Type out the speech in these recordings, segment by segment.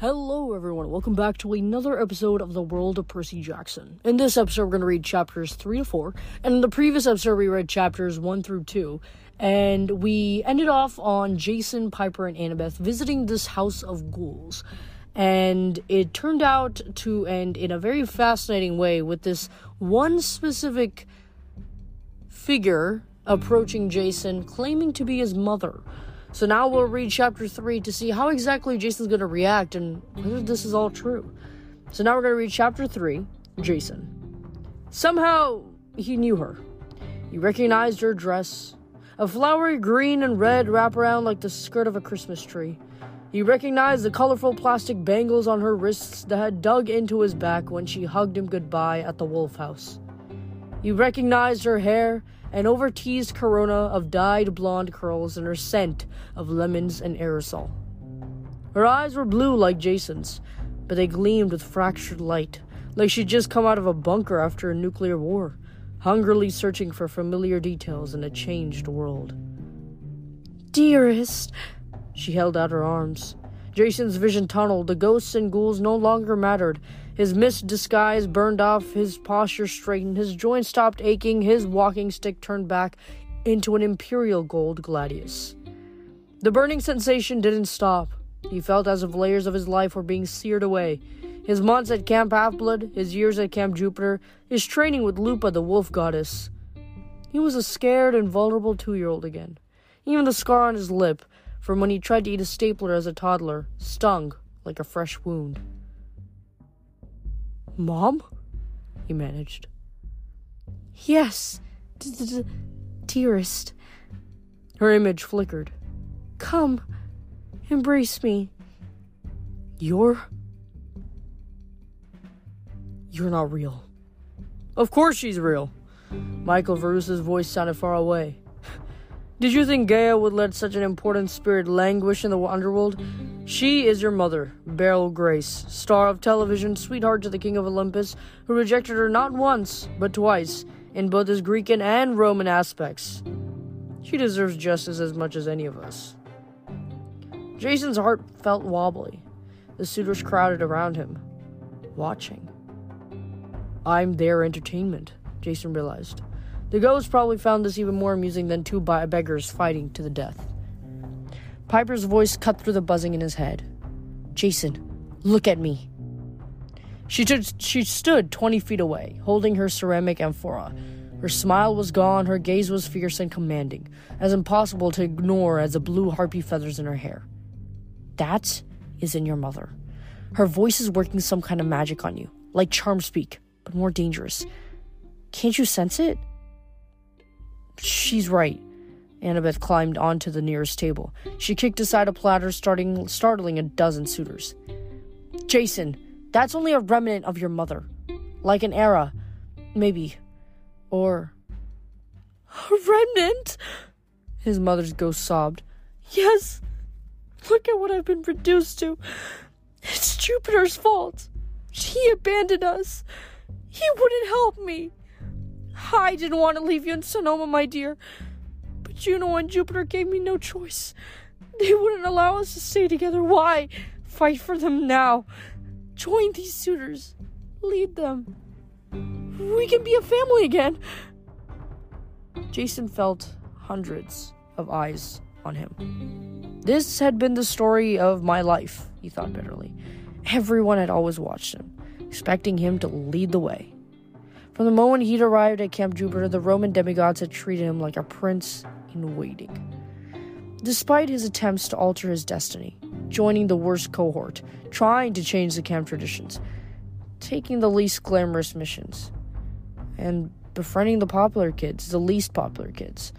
Hello, everyone. Welcome back to another episode of the World of Percy Jackson. In this episode, we're going to read chapters 3 to 4, and in the previous episode, we read chapters 1 through 2, and we ended off on Jason, Piper, and Annabeth visiting this house of ghouls. And it turned out to end in a very fascinating way with this one specific figure approaching Jason, claiming to be his mother. So now we'll read chapter 3 to see how exactly Jason's going to react and whether this is all true. So now we're going to read chapter 3 Jason. Somehow he knew her. He recognized her dress, a flowery green and red wraparound like the skirt of a Christmas tree. He recognized the colorful plastic bangles on her wrists that had dug into his back when she hugged him goodbye at the Wolf House. He recognized her hair an over teased corona of dyed blonde curls and her scent of lemons and aerosol. Her eyes were blue like Jason's, but they gleamed with fractured light, like she'd just come out of a bunker after a nuclear war, hungrily searching for familiar details in a changed world. Dearest, she held out her arms. Jason's vision tunneled. The ghosts and ghouls no longer mattered. His mist disguise burned off, his posture straightened, his joints stopped aching, his walking stick turned back into an imperial gold gladius. The burning sensation didn't stop. He felt as if layers of his life were being seared away. His months at Camp Half-Blood, his years at Camp Jupiter, his training with Lupa the wolf goddess. He was a scared and vulnerable two-year-old again. Even the scar on his lip, from when he tried to eat a stapler as a toddler, stung like a fresh wound. Mom? He managed. Yes, dearest. Her image flickered. Come, embrace me. You're. You're not real. Of course she's real. Michael Varus's voice sounded far away. Did you think Gaia would let such an important spirit languish in the underworld? She is your mother, Beryl Grace, star of television, sweetheart to the King of Olympus, who rejected her not once, but twice, in both his Greek and Roman aspects. She deserves justice as much as any of us. Jason's heart felt wobbly. The suitors crowded around him, watching. I'm their entertainment, Jason realized. The ghosts probably found this even more amusing than two beggars fighting to the death. Piper's voice cut through the buzzing in his head. Jason, look at me. She, t- she stood 20 feet away, holding her ceramic amphora. Her smile was gone, her gaze was fierce and commanding, as impossible to ignore as the blue harpy feathers in her hair. That is in your mother. Her voice is working some kind of magic on you, like charm speak, but more dangerous. Can't you sense it? She's right. Annabeth climbed onto the nearest table. She kicked aside a platter, starting, startling a dozen suitors. Jason, that's only a remnant of your mother. Like an era. Maybe. Or. A remnant? His mother's ghost sobbed. Yes. Look at what I've been reduced to. It's Jupiter's fault. He abandoned us. He wouldn't help me. I didn't want to leave you in Sonoma, my dear. But Juno and Jupiter gave me no choice. They wouldn't allow us to stay together. Why? Fight for them now. Join these suitors. Lead them. We can be a family again. Jason felt hundreds of eyes on him. This had been the story of my life, he thought bitterly. Everyone had always watched him, expecting him to lead the way. From the moment he'd arrived at Camp Jupiter, the Roman demigods had treated him like a prince in waiting. Despite his attempts to alter his destiny, joining the worst cohort, trying to change the camp traditions, taking the least glamorous missions, and befriending the popular kids, the least popular kids,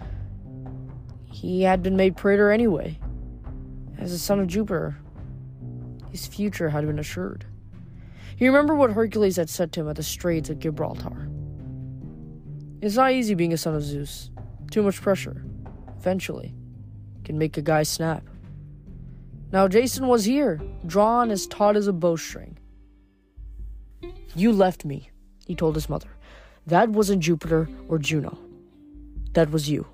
he had been made praetor anyway. As a son of Jupiter, his future had been assured. He remembered what Hercules had said to him at the Straits of Gibraltar. It's not easy being a son of Zeus. Too much pressure. Eventually, can make a guy snap. Now Jason was here, drawn as taut as a bowstring. You left me, he told his mother. That wasn't Jupiter or Juno. That was you.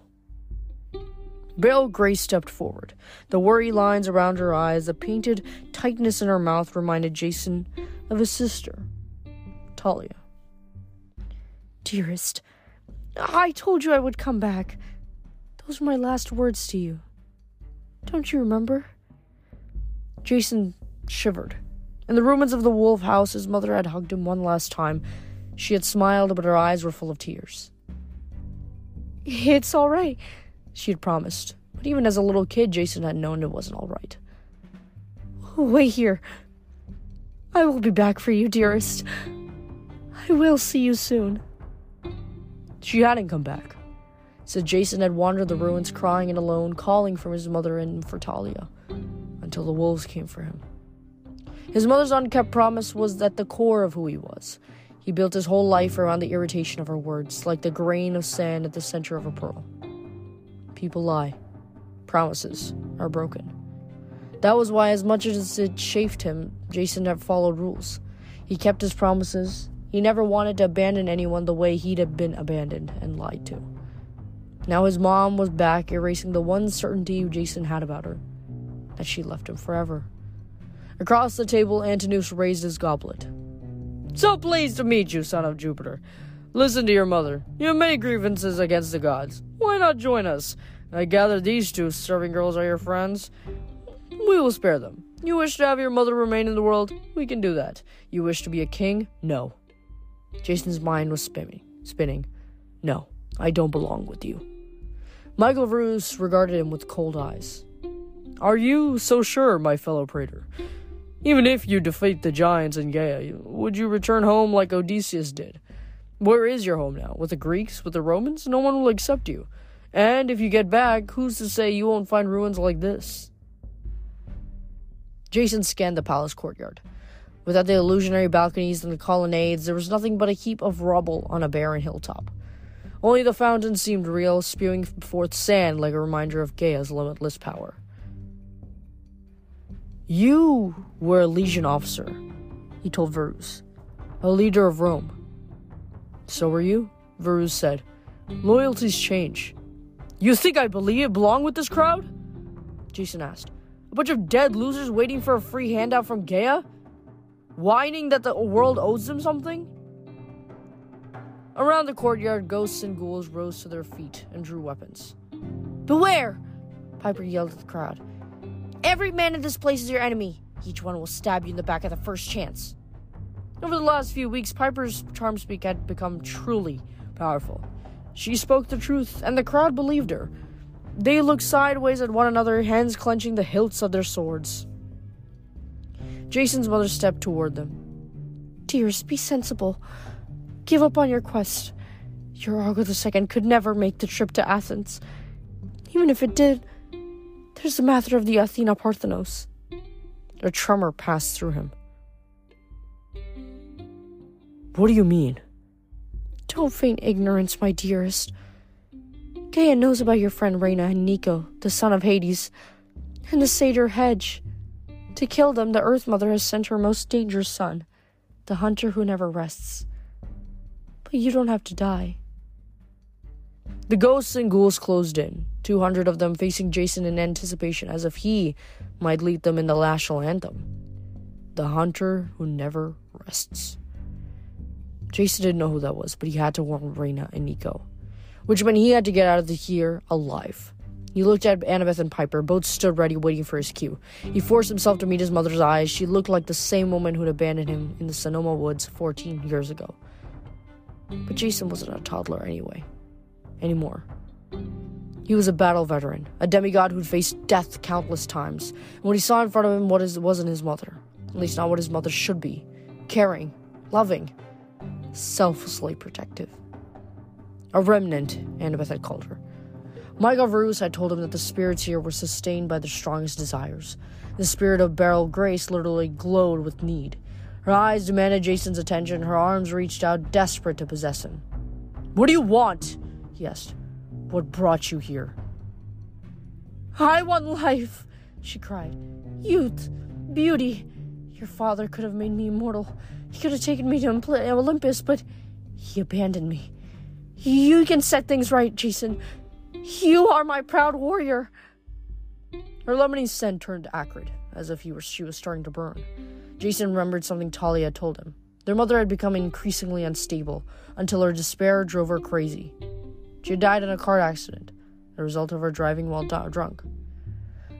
Beryl Grace stepped forward. The worry lines around her eyes, the painted tightness in her mouth reminded Jason of his sister, Thalia. Dearest, I told you I would come back. Those were my last words to you. Don't you remember? Jason shivered. In the ruins of the wolf house, his mother had hugged him one last time. She had smiled, but her eyes were full of tears. It's all right, she had promised. But even as a little kid, Jason had known it wasn't all right. Wait here. I will be back for you, dearest. I will see you soon. She hadn't come back. So Jason had wandered the ruins crying and alone, calling for his mother and for Thalia, until the wolves came for him. His mother's unkept promise was at the core of who he was. He built his whole life around the irritation of her words, like the grain of sand at the center of a pearl. People lie. Promises are broken. That was why, as much as it chafed him, Jason never followed rules. He kept his promises. He never wanted to abandon anyone the way he'd have been abandoned and lied to. Now his mom was back, erasing the one certainty Jason had about her that she left him forever. Across the table, Antinous raised his goblet. So pleased to meet you, son of Jupiter. Listen to your mother. You have many grievances against the gods. Why not join us? I gather these two serving girls are your friends. We will spare them. You wish to have your mother remain in the world? We can do that. You wish to be a king? No. Jason's mind was spinning. Spinning. No, I don't belong with you. Michael Roos regarded him with cold eyes. Are you so sure, my fellow praetor? Even if you defeat the giants in Gaia, would you return home like Odysseus did? Where is your home now? With the Greeks? With the Romans? No one will accept you. And if you get back, who's to say you won't find ruins like this? Jason scanned the palace courtyard. Without the illusionary balconies and the colonnades, there was nothing but a heap of rubble on a barren hilltop. Only the fountain seemed real, spewing forth sand like a reminder of Gaia's limitless power. You were a legion officer, he told Varus, a leader of Rome. So were you, Varus said. Loyalties change. You think I believe belong with this crowd? Jason asked. A bunch of dead losers waiting for a free handout from Gaia? Whining that the world owes them something? Around the courtyard, ghosts and ghouls rose to their feet and drew weapons. Beware! Piper yelled at the crowd. Every man in this place is your enemy. Each one will stab you in the back at the first chance. Over the last few weeks, Piper's charm speak had become truly powerful. She spoke the truth, and the crowd believed her. They looked sideways at one another, hands clenching the hilts of their swords. Jason's mother stepped toward them. Dearest, be sensible. Give up on your quest. Your Argo II could never make the trip to Athens. Even if it did, there's the matter of the Athena Parthenos. A tremor passed through him. What do you mean? Don't feign ignorance, my dearest. Gaia knows about your friend Reyna and Nico, the son of Hades, and the satyr Hedge. To kill them, the Earth Mother has sent her most dangerous son, the hunter who never rests. But you don't have to die. The ghosts and ghouls closed in, 200 of them facing Jason in anticipation as if he might lead them in the national anthem. The hunter who never rests. Jason didn't know who that was, but he had to warn Reyna and Nico, which meant he had to get out of here alive. He looked at Annabeth and Piper. Both stood ready, waiting for his cue. He forced himself to meet his mother's eyes. She looked like the same woman who'd abandoned him in the Sonoma woods 14 years ago. But Jason wasn't a toddler anyway. Anymore. He was a battle veteran, a demigod who'd faced death countless times. And what he saw in front of him wasn't his mother. At least not what his mother should be. Caring, loving, selflessly protective. A remnant, Annabeth had called her. Michael Varus had told him that the spirits here were sustained by the strongest desires. The spirit of Beryl Grace literally glowed with need. Her eyes demanded Jason's attention, her arms reached out, desperate to possess him. What do you want? he asked. What brought you here? I want life, she cried. Youth, beauty. Your father could have made me immortal. He could have taken me to Olympus, but he abandoned me. You can set things right, Jason. You are my proud warrior. Her lemony scent turned acrid, as if she was starting to burn. Jason remembered something Thalia had told him. Their mother had become increasingly unstable until her despair drove her crazy. She had died in a car accident, the result of her driving while d- drunk.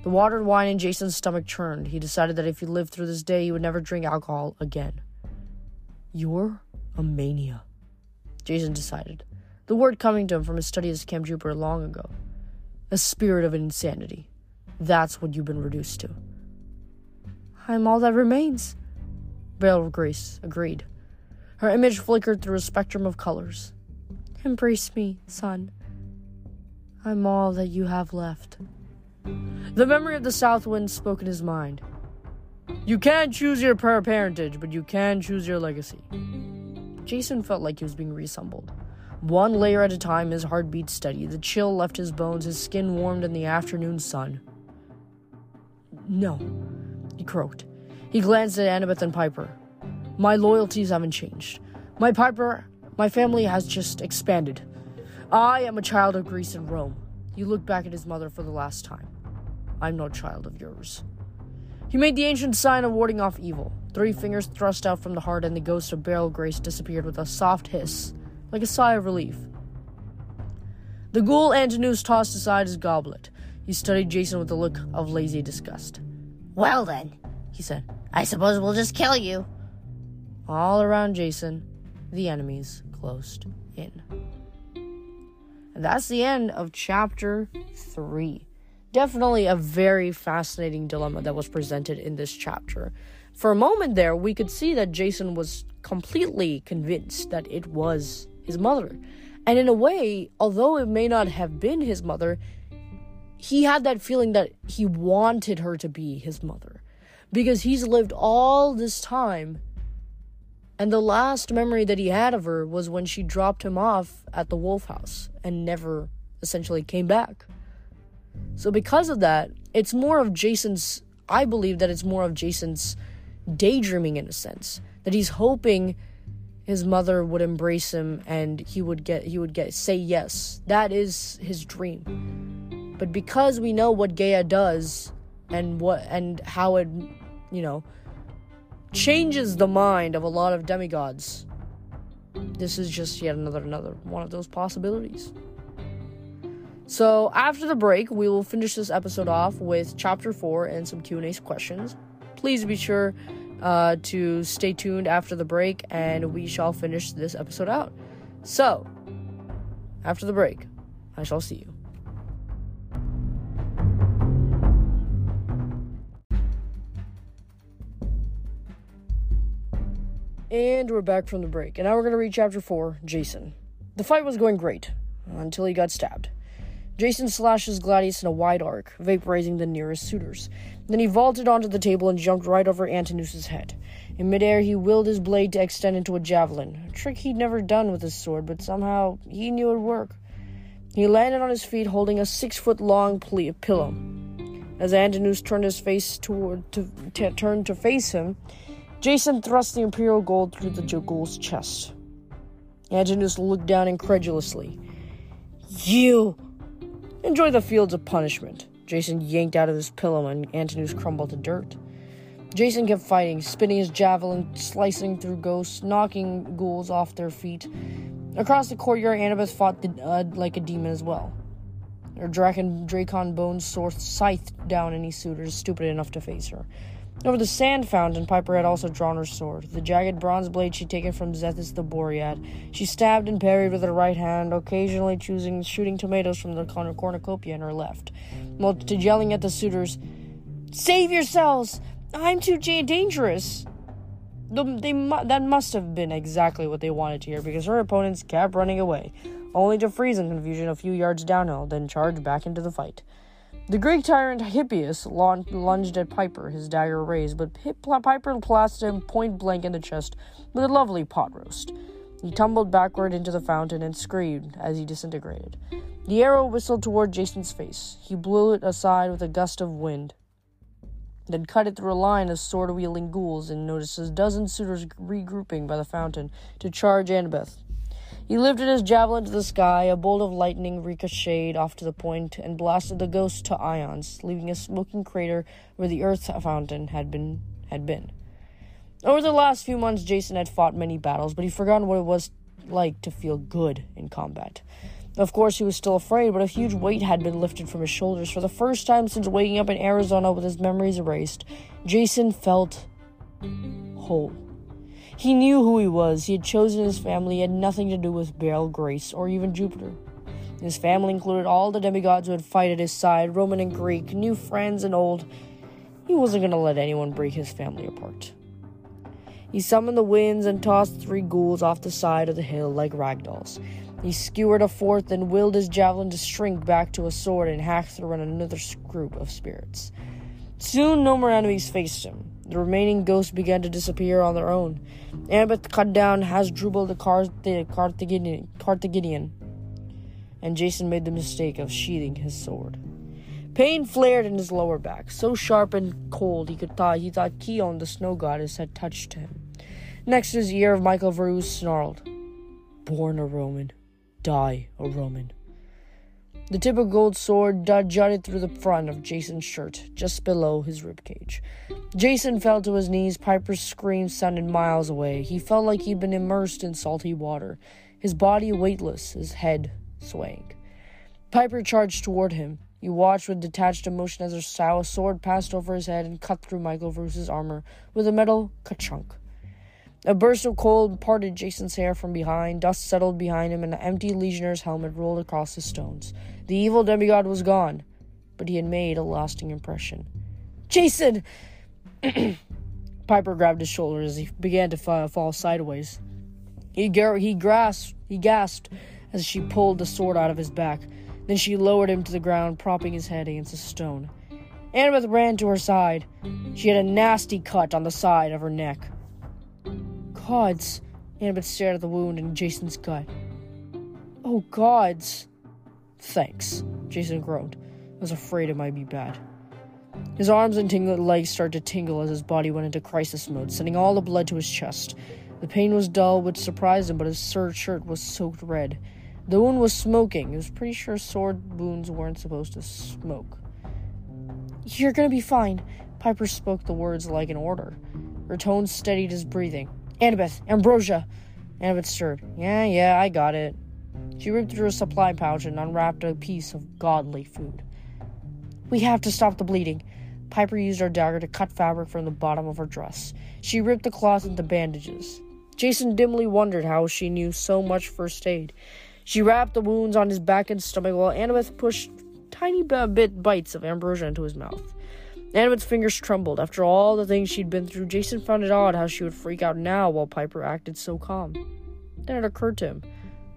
The watered wine in Jason's stomach churned. He decided that if he lived through this day, he would never drink alcohol again. You're a mania, Jason decided, the word coming to him from his study as Camp Jupiter long ago. A spirit of insanity. That's what you've been reduced to. I'm all that remains, Beryl Grace agreed. Her image flickered through a spectrum of colors. Embrace me, son. I'm all that you have left. The memory of the south wind spoke in his mind. You can't choose your parentage, but you can choose your legacy. Jason felt like he was being reassembled. One layer at a time, his heartbeat steady. The chill left his bones, his skin warmed in the afternoon sun. No, he croaked. He glanced at Annabeth and Piper. My loyalties haven't changed. My Piper, my family has just expanded. I am a child of Greece and Rome. He looked back at his mother for the last time. I'm no child of yours. He made the ancient sign of warding off evil. Three fingers thrust out from the heart, and the ghost of Beryl Grace disappeared with a soft hiss, like a sigh of relief. The ghoul Antinous tossed aside his goblet. He studied Jason with a look of lazy disgust. Well then, he said, I suppose we'll just kill you. All around Jason, the enemies closed in. And that's the end of chapter 3 definitely a very fascinating dilemma that was presented in this chapter. For a moment there, we could see that Jason was completely convinced that it was his mother. And in a way, although it may not have been his mother, he had that feeling that he wanted her to be his mother. Because he's lived all this time, and the last memory that he had of her was when she dropped him off at the Wolf House and never essentially came back. So because of that, it's more of Jason's I believe that it's more of Jason's daydreaming in a sense. That he's hoping his mother would embrace him and he would get he would get say yes. That is his dream. But because we know what Gaia does and what and how it you know changes the mind of a lot of demigods, this is just yet another another one of those possibilities. So after the break, we will finish this episode off with chapter four and some Q and A questions. Please be sure uh, to stay tuned after the break, and we shall finish this episode out. So after the break, I shall see you. And we're back from the break, and now we're going to read chapter 4 Jason. The fight was going great until he got stabbed. Jason slashes Gladius in a wide arc, vaporizing the nearest suitors. Then he vaulted onto the table and jumped right over Antinous' head. In midair, he willed his blade to extend into a javelin, a trick he'd never done with his sword, but somehow he knew it'd work. He landed on his feet holding a six foot long ple- pilum. As Antinous turned his face toward to t- turned to face him, Jason thrust the Imperial gold through the ghoul's chest. Antinous looked down incredulously. You Enjoy the fields of punishment. Jason yanked out of his pilum and Antinous crumbled to dirt. Jason kept fighting, spinning his javelin, slicing through ghosts, knocking ghouls off their feet. Across the courtyard, Annabeth fought the, uh, like a demon as well. Her Draken drakon bones scythed down any suitors stupid enough to face her. Over the sand fountain, Piper had also drawn her sword, the jagged bronze blade she'd taken from Zethus the Boread. She stabbed and parried with her right hand, occasionally choosing shooting tomatoes from the cornucopia in her left, while to yelling at the suitors, "Save yourselves! I'm too dangerous." They, that must have been exactly what they wanted to hear because her opponents kept running away, only to freeze in confusion a few yards downhill, then charge back into the fight. The Greek tyrant Hippias lunged at Piper, his dagger raised, but Piper blasted him point blank in the chest with a lovely pot roast. He tumbled backward into the fountain and screamed as he disintegrated. The arrow whistled toward Jason's face. He blew it aside with a gust of wind, then cut it through a line of sword wielding ghouls and noticed a dozen suitors regrouping by the fountain to charge Annabeth. He lifted his javelin to the sky, a bolt of lightning ricocheted off to the point and blasted the ghost to ions, leaving a smoking crater where the earth fountain had been had been. Over the last few months, Jason had fought many battles, but he'd forgotten what it was like to feel good in combat. Of course, he was still afraid, but a huge weight had been lifted from his shoulders. For the first time since waking up in Arizona with his memories erased, Jason felt whole. He knew who he was. He had chosen his family. He had nothing to do with Beryl Grace or even Jupiter. His family included all the demigods who had fought at his side, Roman and Greek, new friends and old. He wasn't going to let anyone break his family apart. He summoned the winds and tossed three ghouls off the side of the hill like ragdolls. He skewered a fourth and willed his javelin to shrink back to a sword and hack through another group of spirits. Soon no more enemies faced him. The remaining ghosts began to disappear on their own. Annabeth cut down Hasdrubal the, Carthaginian, and Jason made the mistake of sheathing his sword. Pain flared in his lower back, so sharp and cold he could thought he thought Khione, the snow goddess, had touched him. Next his ear of Michael Varus snarled, Born a Roman, die a Roman. The tip of gold sword jutted through the front of Jason's shirt, just below his ribcage. Jason fell to his knees. Piper's scream sounded miles away. He felt like he'd been immersed in salty water, his body weightless, his head swaying. Piper charged toward him. He watched with detached emotion as a sword passed over his head and cut through Michael Varus's armor with a metal ka-chunk. A burst of cold parted Jason's hair from behind, dust settled behind him, and the empty legionnaires' helmet rolled across the stones. The evil demigod was gone, but he had made a lasting impression. Jason! Piper grabbed his shoulder as he began to fall sideways. He, gar- he, grasped, he gasped as she pulled the sword out of his back. Then she lowered him to the ground, propping his head against a stone. Annabeth ran to her side. She had a nasty cut on the side of her neck gods! Annabeth stared at the wound in Jason's gut. Oh, gods! Thanks, Jason groaned. I was afraid it might be bad. His arms and tingled legs started to tingle as his body went into crisis mode, sending all the blood to his chest. The pain was dull, which surprised him, but his shirt was soaked red. The wound was smoking. He was pretty sure sword wounds weren't supposed to smoke. You're gonna be fine. Piper spoke the words like an order. Her tone steadied his breathing. Annabeth, ambrosia. Annabeth stirred. Yeah, yeah, I got it. She ripped through a supply pouch and unwrapped a piece of godly food. We have to stop the bleeding. Piper used her dagger to cut fabric from the bottom of her dress. She ripped the cloth into bandages. Jason dimly wondered how she knew so much first aid. She wrapped the wounds on his back and stomach while Annabeth pushed tiny bit bites of ambrosia into his mouth. Annabeth's fingers trembled. After all the things she'd been through, Jason found it odd how she would freak out now while Piper acted so calm. Then it occurred to him.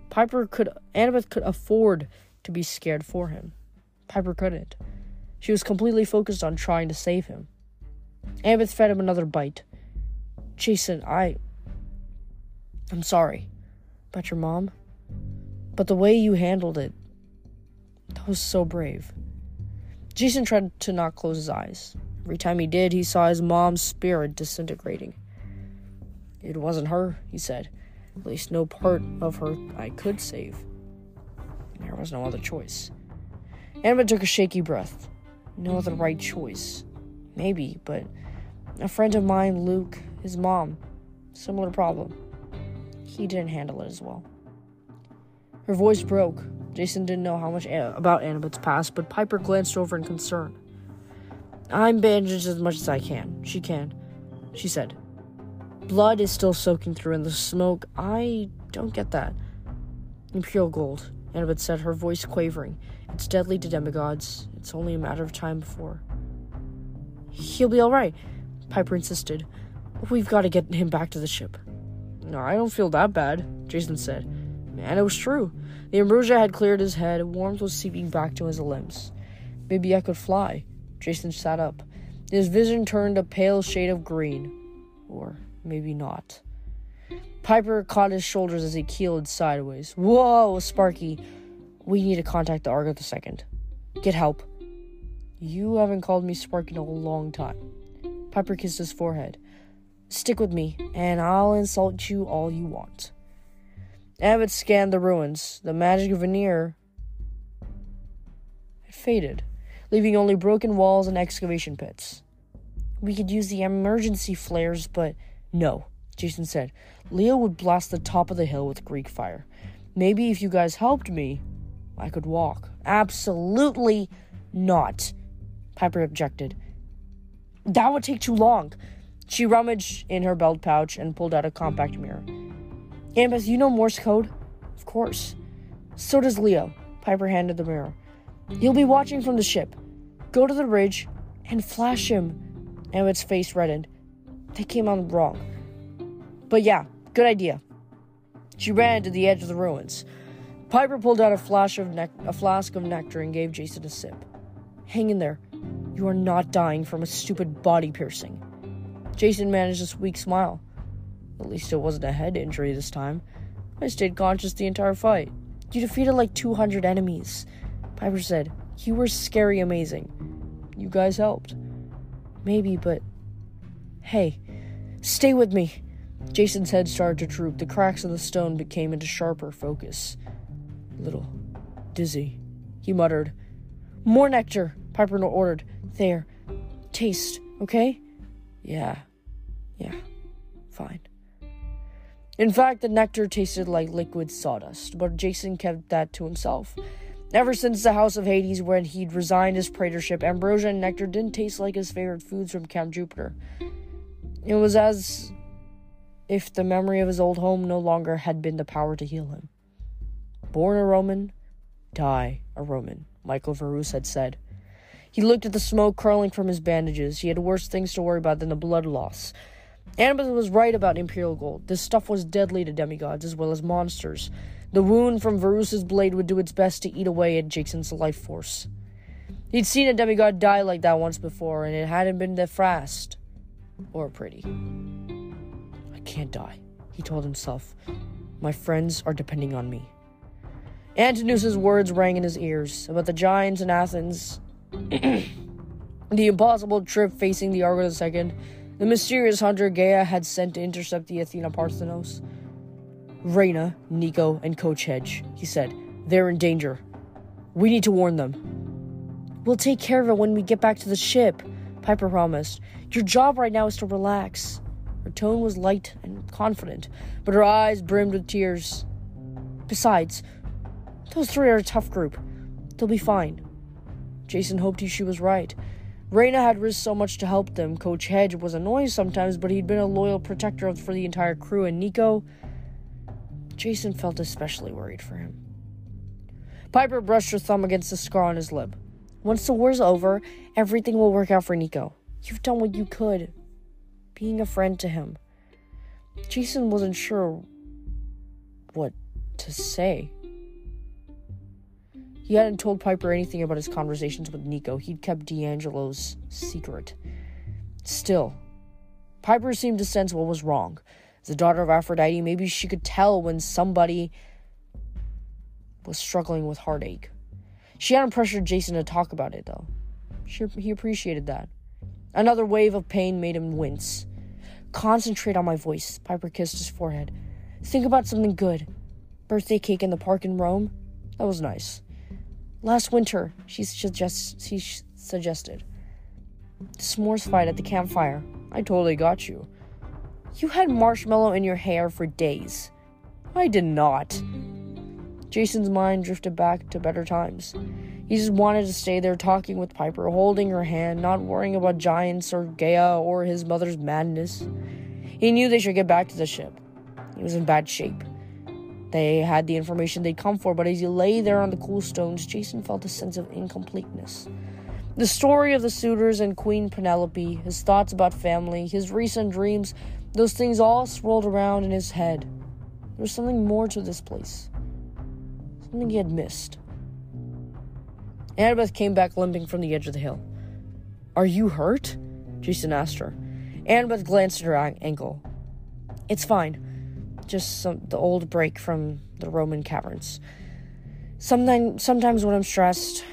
Piper could Annabeth could afford to be scared for him. Piper couldn't. She was completely focused on trying to save him. Annabeth fed him another bite. Jason, I I'm sorry. About your mom? But the way you handled it, that was so brave. Jason tried to not close his eyes. Every time he did, he saw his mom's spirit disintegrating. It wasn't her, he said. At least no part of her I could save. There was no other choice. Emma took a shaky breath. No other right choice. Maybe, but a friend of mine, Luke, his mom, similar problem. He didn't handle it as well. Her voice broke, Jason didn't know how much about Annabeth's past, but Piper glanced over in concern. I'm bandaged as much as I can. She can, she said. Blood is still soaking through in the smoke. I don't get that. Imperial gold, Annabeth said, her voice quavering. It's deadly to demigods. It's only a matter of time before. He'll be all right, Piper insisted. We've got to get him back to the ship. No, I don't feel that bad, Jason said. And it was true. The ambrosia had cleared his head, warmth was seeping back to his limbs. Maybe I could fly. Jason sat up. His vision turned a pale shade of green. Or maybe not. Piper caught his shoulders as he keeled sideways. Whoa, Sparky! We need to contact the Argo the Second. Get help. You haven't called me Sparky in a long time. Piper kissed his forehead. Stick with me, and I'll insult you all you want. Annabeth scanned the ruins. The magic veneer had faded, leaving only broken walls and excavation pits. We could use the emergency flares, but no, Jason said. Leo would blast the top of the hill with Greek fire. Maybe if you guys helped me, I could walk. Absolutely not, Piper objected. That would take too long. She rummaged in her belt pouch and pulled out a compact mirror. Annabeth, you know Morse code? Of course. So does Leo. Piper handed the mirror. He'll be watching from the ship. Go to the ridge and flash him. Annabeth's face reddened. They came on wrong. But yeah, good idea. She ran to the edge of the ruins. Piper pulled out a of a flask of nectar and gave Jason a sip. Hang in there. You are not dying from a stupid body piercing. Jason managed a weak smile. At least it wasn't a head injury this time. I stayed conscious the entire fight. You defeated like 200 enemies. Piper said, You were scary amazing. You guys helped. Maybe, but. Hey, stay with me. Jason's head started to droop. The cracks in the stone became into sharper focus. Little dizzy, he muttered. More nectar, Piper ordered. There. Taste, okay? Yeah. Yeah. Fine. In fact, the nectar tasted like liquid sawdust, but Jason kept that to himself. Ever since the House of Hades, when he'd resigned his praetorship, ambrosia and nectar didn't taste like his favorite foods from Camp Jupiter. It was as if the memory of his old home no longer had been the power to heal him. Born a Roman, die a Roman, Michael Varus had said. He looked at the smoke curling from his bandages. He had worse things to worry about than the blood loss. Annabeth was right about Imperial Gold. This stuff was deadly to demigods as well as monsters. The wound from Varus's blade would do its best to eat away at Jason's life force. He'd seen a demigod die like that once before, and it hadn't been that fast or pretty. I can't die, he told himself. My friends are depending on me. Antinous' words rang in his ears about the giants in Athens, the impossible trip facing the Argo II, the mysterious hunter Gaia had sent to intercept the Athena Parthenos. Reyna, Nico, and Coach Hedge, he said. They're in danger. We need to warn them. We'll take care of it when we get back to the ship, Piper promised. Your job right now is to relax. Her tone was light and confident, but her eyes brimmed with tears. Besides, those three are a tough group. They'll be fine. Jason hoped she was right. Reyna had risked so much to help them. Coach Hedge was annoying sometimes, but he'd been a loyal protector for the entire crew, and Nico. Jason felt especially worried for him. Piper brushed her thumb against the scar on his lip. Once the war's over, everything will work out for Nico. You've done what you could, being a friend to him. Jason wasn't sure what to say. He hadn't told Piper anything about his conversations with Nico. He'd kept di Angelo's secret. Still, Piper seemed to sense what was wrong. As the daughter of Aphrodite, maybe she could tell when somebody was struggling with heartache. She hadn't pressured Jason to talk about it, though. She, he appreciated that. Another wave of pain made him wince. Concentrate on my voice, Piper kissed his forehead. Think about something good. Birthday cake in the park in Rome? That was nice. Last winter, she, suggest, she suggested. S'mores fight at the campfire. I totally got you. You had marshmallow in your hair for days. I did not. Jason's mind drifted back to better times. He just wanted to stay there talking with Piper, holding her hand, not worrying about giants or Gaia or his mother's madness. He knew they should get back to the ship. He was in bad shape. They had the information they'd come for, but as he lay there on the cool stones, Jason felt a sense of incompleteness. The story of the suitors and Queen Penelope, his thoughts about family, his recent dreams, those things all swirled around in his head. There was something more to this place. Something he had missed. Annabeth came back limping from the edge of the hill. Are you hurt? Jason asked her. Annabeth glanced at her ankle. It's fine just some the old break from the Roman caverns. Sometimes, sometimes when I'm stressed,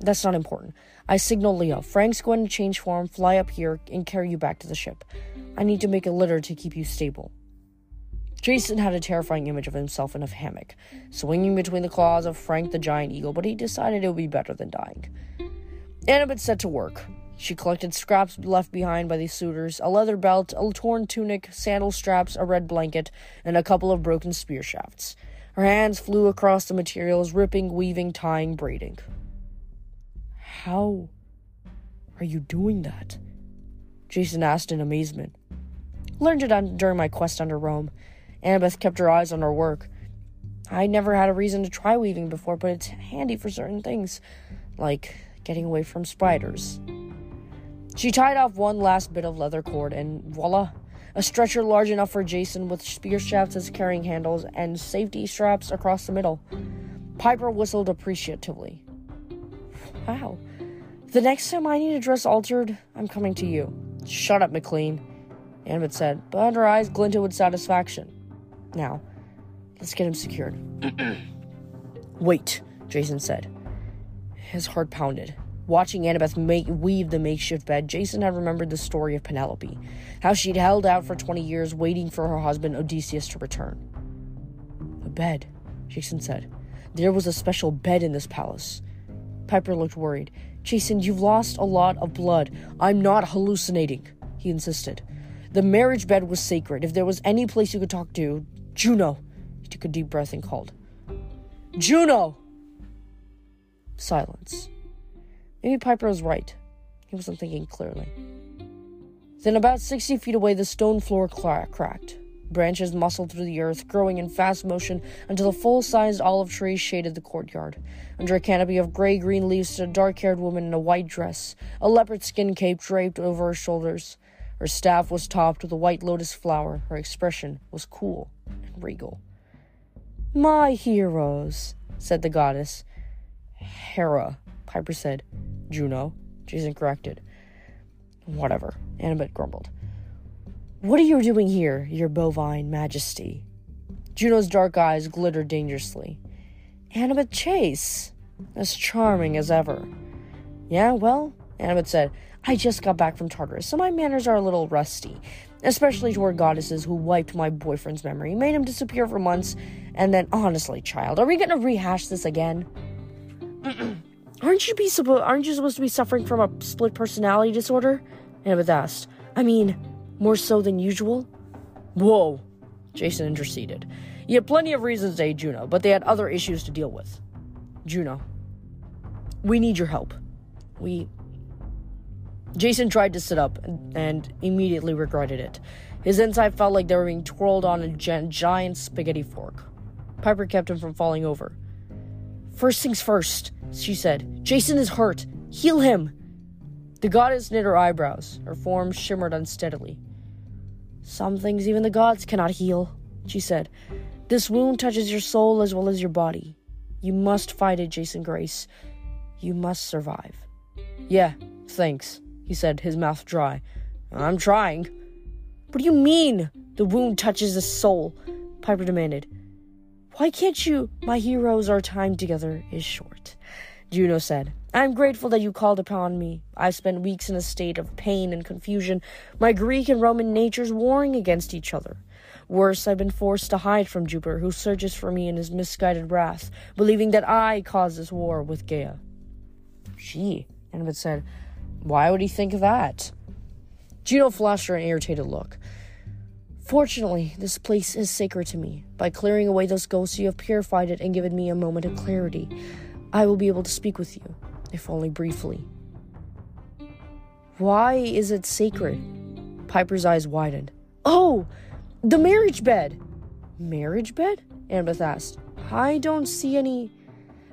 that's not important. I signal Leo. Frank's going to change form, fly up here, and carry you back to the ship. I need to make a litter to keep you stable. Jason had a terrifying image of himself in a hammock, swinging between the claws of Frank the giant eagle, but he decided it would be better than dying. Annabeth set to work. She collected scraps left behind by the suitors a leather belt, a torn tunic, sandal straps, a red blanket, and a couple of broken spear shafts. Her hands flew across the materials, ripping, weaving, tying, braiding. How are you doing that? Jason asked in amazement. Learned it during my quest under Rome. Annabeth kept her eyes on her work. I never had a reason to try weaving before, but it's handy for certain things, like getting away from spiders. She tied off one last bit of leather cord, and voila, a stretcher large enough for Jason with spear shafts as carrying handles and safety straps across the middle. Piper whistled appreciatively. Wow. The next time I need a dress altered, I'm coming to you. Shut up, McLean, Annabeth said, but her eyes glinted with satisfaction. Now, let's get him secured. Wait, Jason said. His heart pounded. Watching Annabeth make, weave the makeshift bed, Jason had remembered the story of Penelope, how she'd held out for 20 years waiting for her husband Odysseus to return. A bed, Jason said. There was a special bed in this palace. Piper looked worried. Jason, you've lost a lot of blood. I'm not hallucinating, he insisted. The marriage bed was sacred. If there was any place you could talk to, Juno. He took a deep breath and called. Juno! Silence. Maybe Piper was right. He wasn't thinking clearly. Then, about 60 feet away, the stone floor cracked. Branches muscled through the earth, growing in fast motion until a full sized olive tree shaded the courtyard. Under a canopy of gray green leaves stood a dark haired woman in a white dress, a leopard skin cape draped over her shoulders. Her staff was topped with a white lotus flower. Her expression was cool and regal. My heroes, said the goddess. Hera, Piper said. Juno, Jason corrected. Whatever, Annabeth grumbled. What are you doing here, your bovine majesty? Juno's dark eyes glittered dangerously. Annabeth Chase, as charming as ever. Yeah, well, Annabeth said, I just got back from Tartarus, so my manners are a little rusty, especially toward goddesses who wiped my boyfriend's memory, made him disappear for months, and then, honestly, child, are we gonna rehash this again? aren't you be supposed aren't you supposed to be suffering from a split personality disorder? Annabeth asked. I mean, more so than usual? Whoa, Jason interceded. He had plenty of reasons to hate Juno, but they had other issues to deal with. Juno, we need your help. We Jason tried to sit up and, immediately regretted it. His inside felt like they were being twirled on a giant spaghetti fork. Piper kept him from falling over. First things first, she said. Jason is hurt. Heal him. The goddess knit her eyebrows. Her form shimmered unsteadily. Some things even the gods cannot heal, she said. This wound touches your soul as well as your body. You must fight it, Jason Grace. You must survive. Yeah, thanks he said, his mouth dry. I'm trying. What do you mean? The wound touches the soul, Piper demanded. Why can't you? My heroes, our time together is short. Juno said, I'm grateful that you called upon me. I've spent weeks in a state of pain and confusion, my Greek and Roman natures warring against each other. Worse, I've been forced to hide from Jupiter, who searches for me in his misguided wrath, believing that I caused this war with Gaia. She, Annabeth said, why would he think of that? Juno flashed her an irritated look. Fortunately, this place is sacred to me. By clearing away those ghosts, you have purified it and given me a moment of clarity. I will be able to speak with you, if only briefly. Why is it sacred? Piper's eyes widened. Oh, the marriage bed! Marriage bed? Annabeth asked. I don't see any.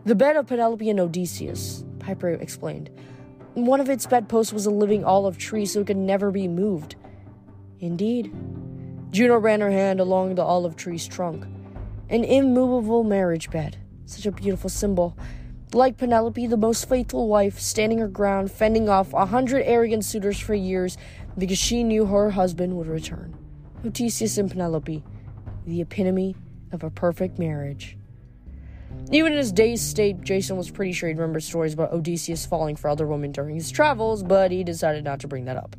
The bed of Penelope and Odysseus, Piper explained. One of its bedposts was a living olive tree, so it could never be moved. Indeed. Juno ran her hand along the olive tree's trunk. An immovable marriage bed. Such a beautiful symbol. Like Penelope, the most faithful wife, standing her ground, fending off a hundred arrogant suitors for years because she knew her husband would return. Odysseus and Penelope, the epitome of a perfect marriage. Even in his dazed state, Jason was pretty sure he'd remember stories about Odysseus falling for other women during his travels, but he decided not to bring that up.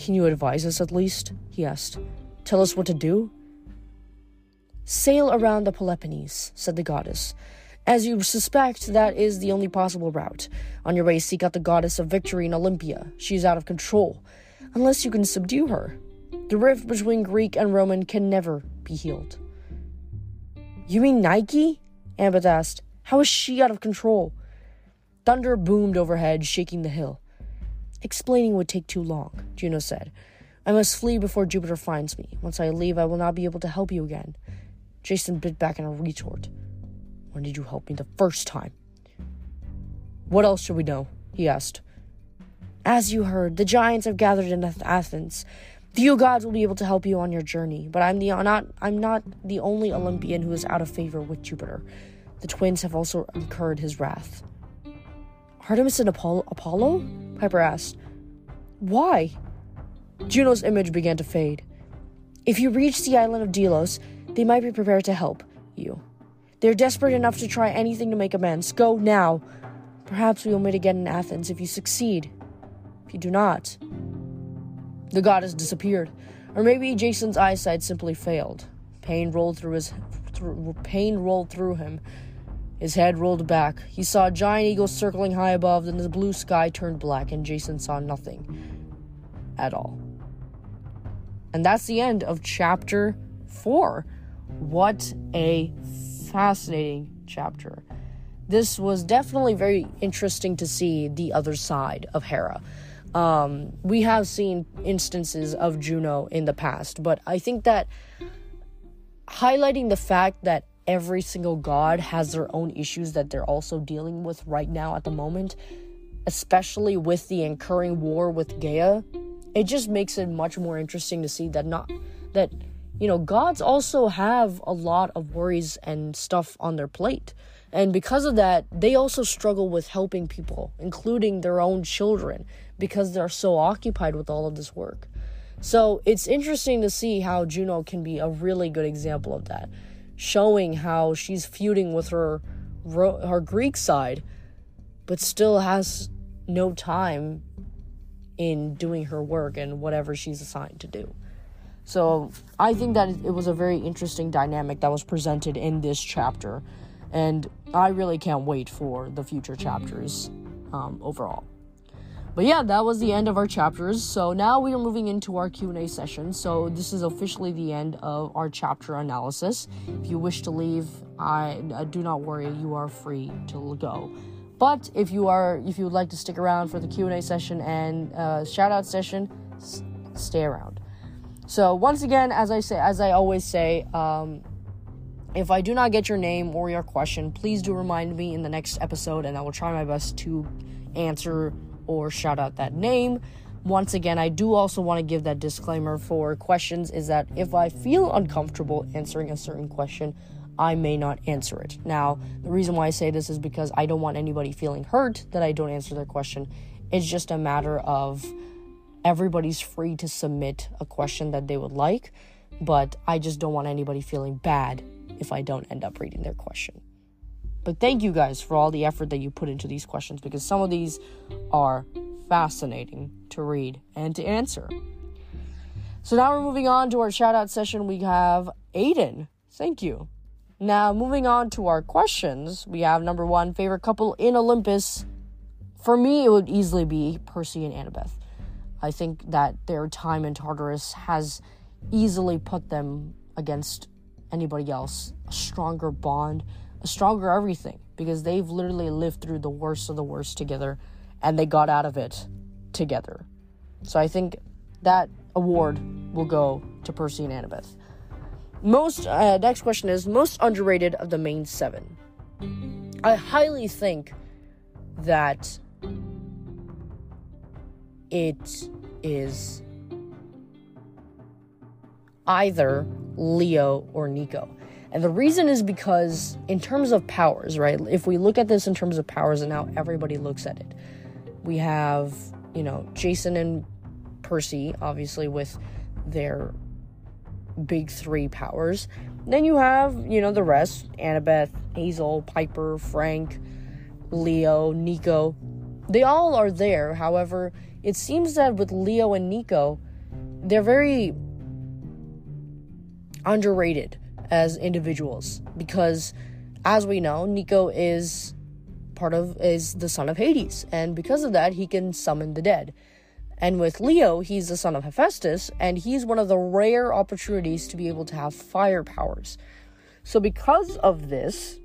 Can you advise us at least? he asked. Tell us what to do? Sail around the Peloponnese, said the goddess. As you suspect, that is the only possible route. On your way, seek out the goddess of victory in Olympia. She is out of control, unless you can subdue her. The rift between Greek and Roman can never be healed. You mean Nike? Annabeth asked. How is she out of control? Thunder boomed overhead, shaking the hill. Explaining would take too long, Juno said. I must flee before Jupiter finds me. Once I leave, I will not be able to help you again. Jason bit back in a retort. When did you help me the first time? What else should we know? he asked. As you heard, the giants have gathered in Athens. Few gods will be able to help you on your journey, but I'm the not I'm not the only Olympian who is out of favor with Jupiter. The twins have also incurred his wrath. Artemis and Apollo? Apollo? Piper asked. Why? Juno's image began to fade. If you reach the island of Delos, they might be prepared to help you. They're desperate enough to try anything to make amends. Go now. Perhaps we will meet again in Athens if you succeed. If you do not, the goddess disappeared, or maybe Jason's eyesight simply failed. Pain rolled through his pain rolled through him. His head rolled back. He saw a giant eagle circling high above, then the blue sky turned black, and Jason saw nothing at all. And that's the end of chapter four. What a fascinating chapter. This was definitely very interesting to see the other side of Hera. Um, we have seen instances of Juno in the past, but I think that highlighting the fact that every single god has their own issues that they're also dealing with right now at the moment, especially with the incurring war with Gaia, it just makes it much more interesting to see that not that you know gods also have a lot of worries and stuff on their plate. And because of that, they also struggle with helping people, including their own children, because they're so occupied with all of this work. So it's interesting to see how Juno can be a really good example of that, showing how she's feuding with her her Greek side, but still has no time in doing her work and whatever she's assigned to do. So I think that it was a very interesting dynamic that was presented in this chapter, and I really can't wait for the future chapters um, overall. But yeah, that was the end of our chapters. So now we are moving into our Q&A session. So this is officially the end of our chapter analysis. If you wish to leave, I uh, do not worry, you are free to go. But if you are if you would like to stick around for the Q&A session and uh, shout out session, s- stay around. So once again, as I say as I always say, um, if I do not get your name or your question, please do remind me in the next episode and I will try my best to answer or shout out that name. Once again, I do also want to give that disclaimer for questions is that if I feel uncomfortable answering a certain question, I may not answer it. Now, the reason why I say this is because I don't want anybody feeling hurt that I don't answer their question. It's just a matter of everybody's free to submit a question that they would like, but I just don't want anybody feeling bad if I don't end up reading their question. But thank you guys for all the effort that you put into these questions because some of these are fascinating to read and to answer. So now we're moving on to our shout out session. We have Aiden. Thank you. Now, moving on to our questions, we have number one favorite couple in Olympus. For me, it would easily be Percy and Annabeth. I think that their time in Tartarus has easily put them against anybody else. A stronger bond, stronger everything because they've literally lived through the worst of the worst together and they got out of it together. So I think that award will go to Percy and Annabeth. Most uh, next question is most underrated of the main seven. I highly think that it is either Leo or Nico. And the reason is because, in terms of powers, right? If we look at this in terms of powers and how everybody looks at it, we have, you know, Jason and Percy, obviously, with their big three powers. Then you have, you know, the rest Annabeth, Hazel, Piper, Frank, Leo, Nico. They all are there. However, it seems that with Leo and Nico, they're very underrated as individuals because as we know, Nico is part of is the son of Hades, and because of that, he can summon the dead. And with Leo, he's the son of Hephaestus, and he's one of the rare opportunities to be able to have fire powers. So because of this,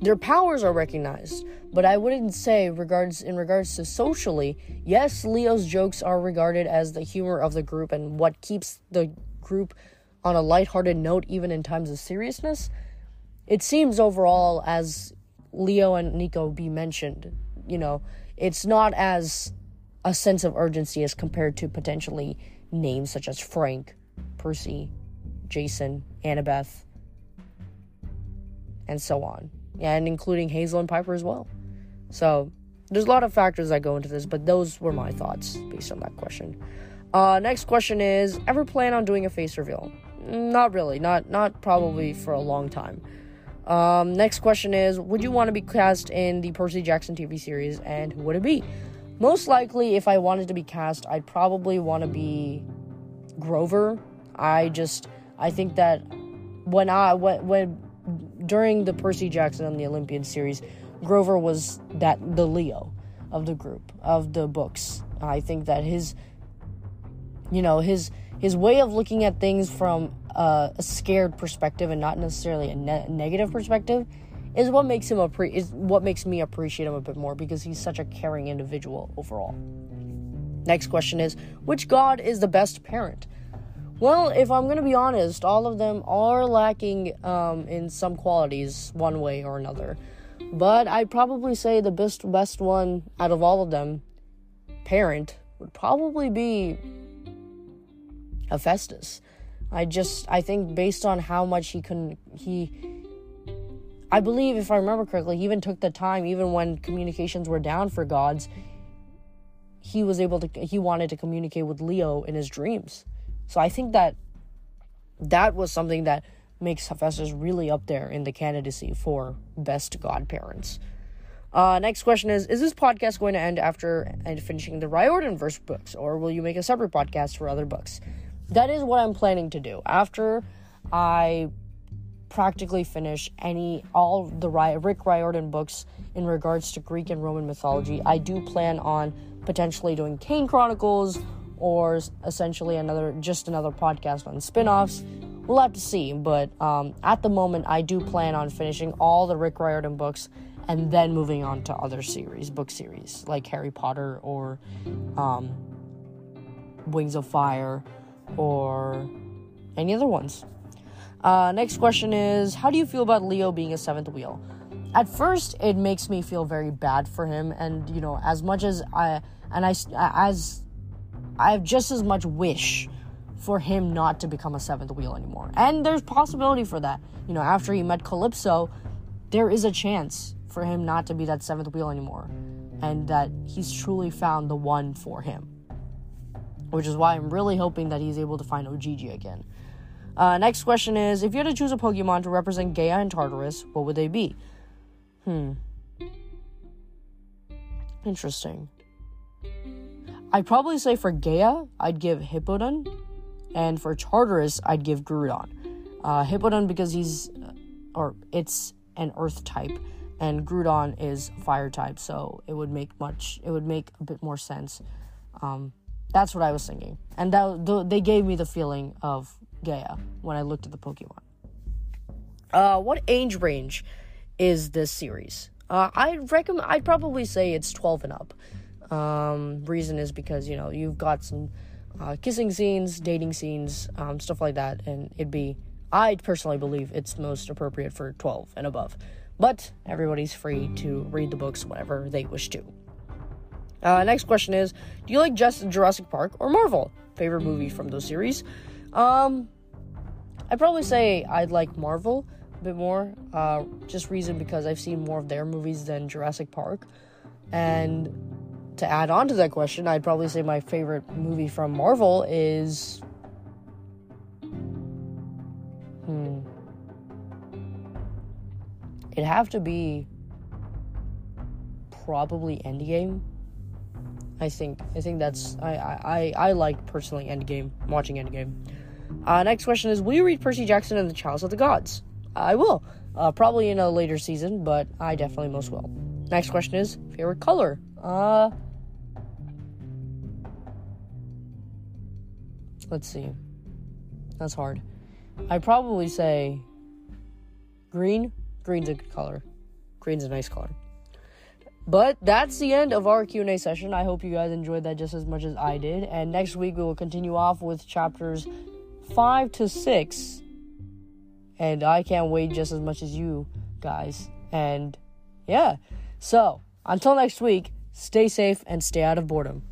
their powers are recognized, but I wouldn't say regards in regards to socially, yes, Leo's jokes are regarded as the humor of the group and what keeps the group on a lighthearted note even in times of seriousness. It seems overall as Leo and Nico be mentioned, you know, it's not as a sense of urgency as compared to potentially names such as Frank, Percy, Jason, Annabeth, and so on. And including Hazel and Piper as well. So there's a lot of factors that go into this, but those were my thoughts based on that question. Uh, next question is: Ever plan on doing a face reveal? Not really. Not not probably for a long time. Um, next question is: Would you want to be cast in the Percy Jackson TV series, and who would it be? Most likely, if I wanted to be cast, I'd probably want to be Grover. I just I think that when I when, when during the Percy Jackson and the Olympian series, Grover was that the Leo of the group of the books. I think that his you know his his way of looking at things from uh, a scared perspective and not necessarily a ne- negative perspective is what makes him appre- is what makes me appreciate him a bit more because he's such a caring individual overall. Next question is which god is the best parent? Well, if I'm gonna be honest, all of them are lacking um, in some qualities, one way or another. But I'd probably say the best best one out of all of them, parent, would probably be Hephaestus. I just I think based on how much he can he I believe, if I remember correctly, he even took the time, even when communications were down for gods, he was able to, he wanted to communicate with Leo in his dreams. So I think that that was something that makes Hephaestus really up there in the candidacy for best godparents. Uh, next question is Is this podcast going to end after finishing the Riordan verse books, or will you make a separate podcast for other books? That is what I'm planning to do. After I practically finish any all the Rick Riordan books in regards to Greek and Roman mythology. I do plan on potentially doing Kane Chronicles or essentially another just another podcast on spin-offs. We'll have to see, but um, at the moment, I do plan on finishing all the Rick Riordan books and then moving on to other series, book series like Harry Potter or um, Wings of Fire or any other ones. Uh, next question is How do you feel about Leo being a seventh wheel? At first, it makes me feel very bad for him, and you know, as much as I and I as I have just as much wish for him not to become a seventh wheel anymore. And there's possibility for that. You know, after he met Calypso, there is a chance for him not to be that seventh wheel anymore, and that he's truly found the one for him. Which is why I'm really hoping that he's able to find Ogygia again. Uh, next question is If you had to choose a Pokemon to represent Gaia and Tartarus, what would they be? Hmm. Interesting. I'd probably say for Gaia, I'd give Hippowdon, and for Tartarus, I'd give Groudon. Uh, Hippowdon because he's, uh, or it's an Earth type, and Groudon is Fire type, so it would make much, it would make a bit more sense. Um, that's what I was thinking, and that they gave me the feeling of Gaia when I looked at the Pokemon. Uh, what age range is this series? Uh, I'd recommend. I'd probably say it's 12 and up. Um, reason is because you know you've got some uh, kissing scenes, dating scenes, um, stuff like that, and it'd be. I personally believe it's most appropriate for 12 and above, but everybody's free to read the books whenever they wish to. Uh, next question is: Do you like just Jurassic Park or Marvel? Favorite movie from those series? Um, I'd probably say I'd like Marvel a bit more. Uh, just reason because I've seen more of their movies than Jurassic Park. And to add on to that question, I'd probably say my favorite movie from Marvel is. Hmm. It'd have to be probably Endgame. I think I think that's I I I like personally Endgame watching Endgame. Uh, next question is Will you read Percy Jackson and the Chalice of the Gods? I will. Uh, probably in a later season, but I definitely most will. Next question is Favorite color? Uh. Let's see. That's hard. I'd probably say green. Green's a good color. Green's a nice color. But that's the end of our Q&A session. I hope you guys enjoyed that just as much as I did. And next week we will continue off with chapters 5 to 6. And I can't wait just as much as you guys. And yeah. So, until next week, stay safe and stay out of boredom.